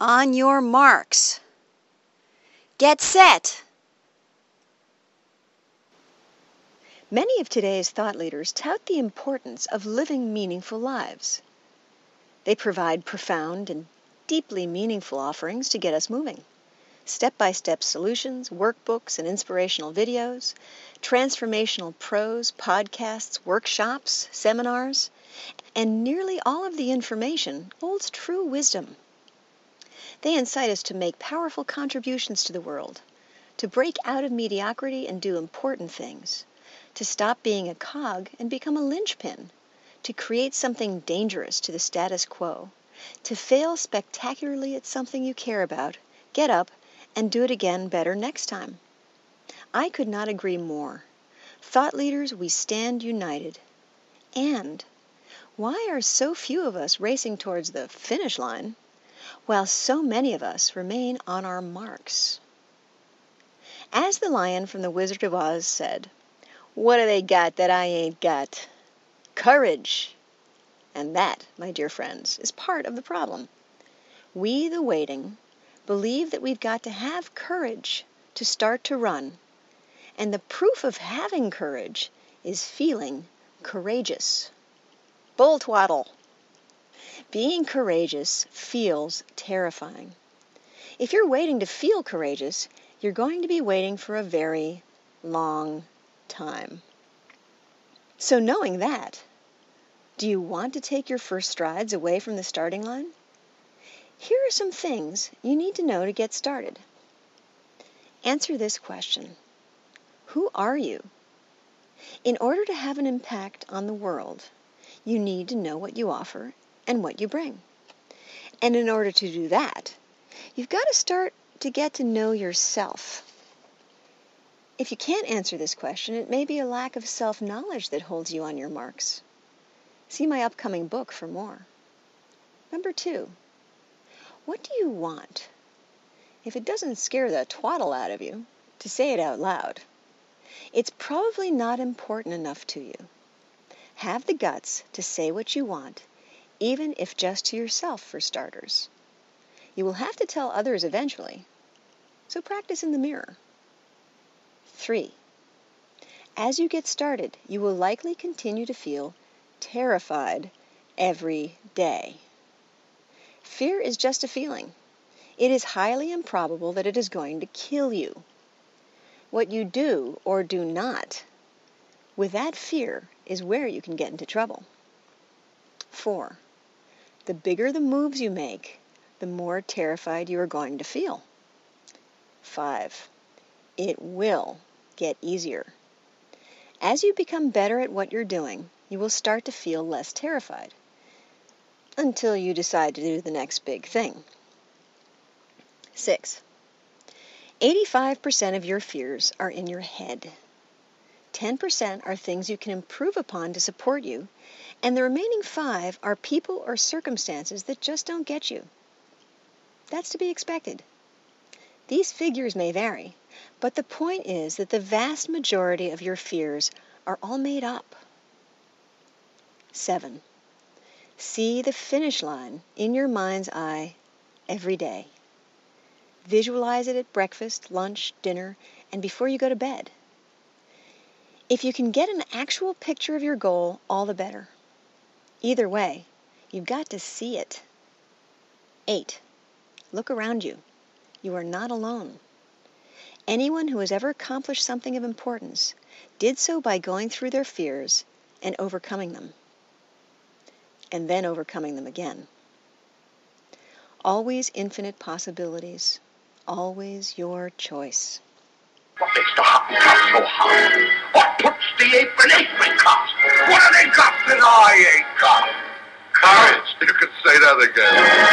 On your marks. Get set. Many of today's thought leaders tout the importance of living meaningful lives. They provide profound and deeply meaningful offerings to get us moving step by step solutions, workbooks, and inspirational videos, transformational prose, podcasts, workshops, seminars, and nearly all of the information holds true wisdom. They incite us to make powerful contributions to the world, to break out of mediocrity and do important things, to stop being a cog and become a linchpin, to create something dangerous to the status quo, to fail spectacularly at something you care about, get up, and do it again better next time. I could not agree more. Thought leaders, we stand united. And why are so few of us racing towards the finish line while so many of us remain on our marks? As the lion from The Wizard of Oz said, What do they got that I ain't got? Courage! And that, my dear friends, is part of the problem. We, the waiting, believe that we've got to have courage to start to run. And the proof of having courage is feeling courageous. Bull twaddle. Being courageous feels terrifying. If you're waiting to feel courageous, you're going to be waiting for a very long time. So, knowing that, do you want to take your first strides away from the starting line? Here are some things you need to know to get started. Answer this question Who are you? In order to have an impact on the world, you need to know what you offer and what you bring. And in order to do that, you've got to start to get to know yourself. If you can't answer this question, it may be a lack of self knowledge that holds you on your marks. See my upcoming book for more. Number two, what do you want? If it doesn't scare the twaddle out of you to say it out loud, it's probably not important enough to you. Have the guts to say what you want, even if just to yourself for starters. You will have to tell others eventually, so practice in the mirror. 3. As you get started, you will likely continue to feel terrified every day. Fear is just a feeling. It is highly improbable that it is going to kill you. What you do or do not with that fear is where you can get into trouble. 4. The bigger the moves you make, the more terrified you are going to feel. 5. It will get easier. As you become better at what you're doing, you will start to feel less terrified until you decide to do the next big thing. 6. 85% of your fears are in your head. 10% are things you can improve upon to support you, and the remaining 5 are people or circumstances that just don't get you. That's to be expected. These figures may vary, but the point is that the vast majority of your fears are all made up. 7. See the finish line in your mind's eye every day. Visualize it at breakfast, lunch, dinner, and before you go to bed. If you can get an actual picture of your goal, all the better. Either way, you've got to see it. 8. Look around you. You are not alone. Anyone who has ever accomplished something of importance did so by going through their fears and overcoming them and then overcoming them again. Always infinite possibilities, always your choice. What makes the hot Hottentot so hot? What puts the apron apricot? What have they got that I ain't got? Courage. You say that again.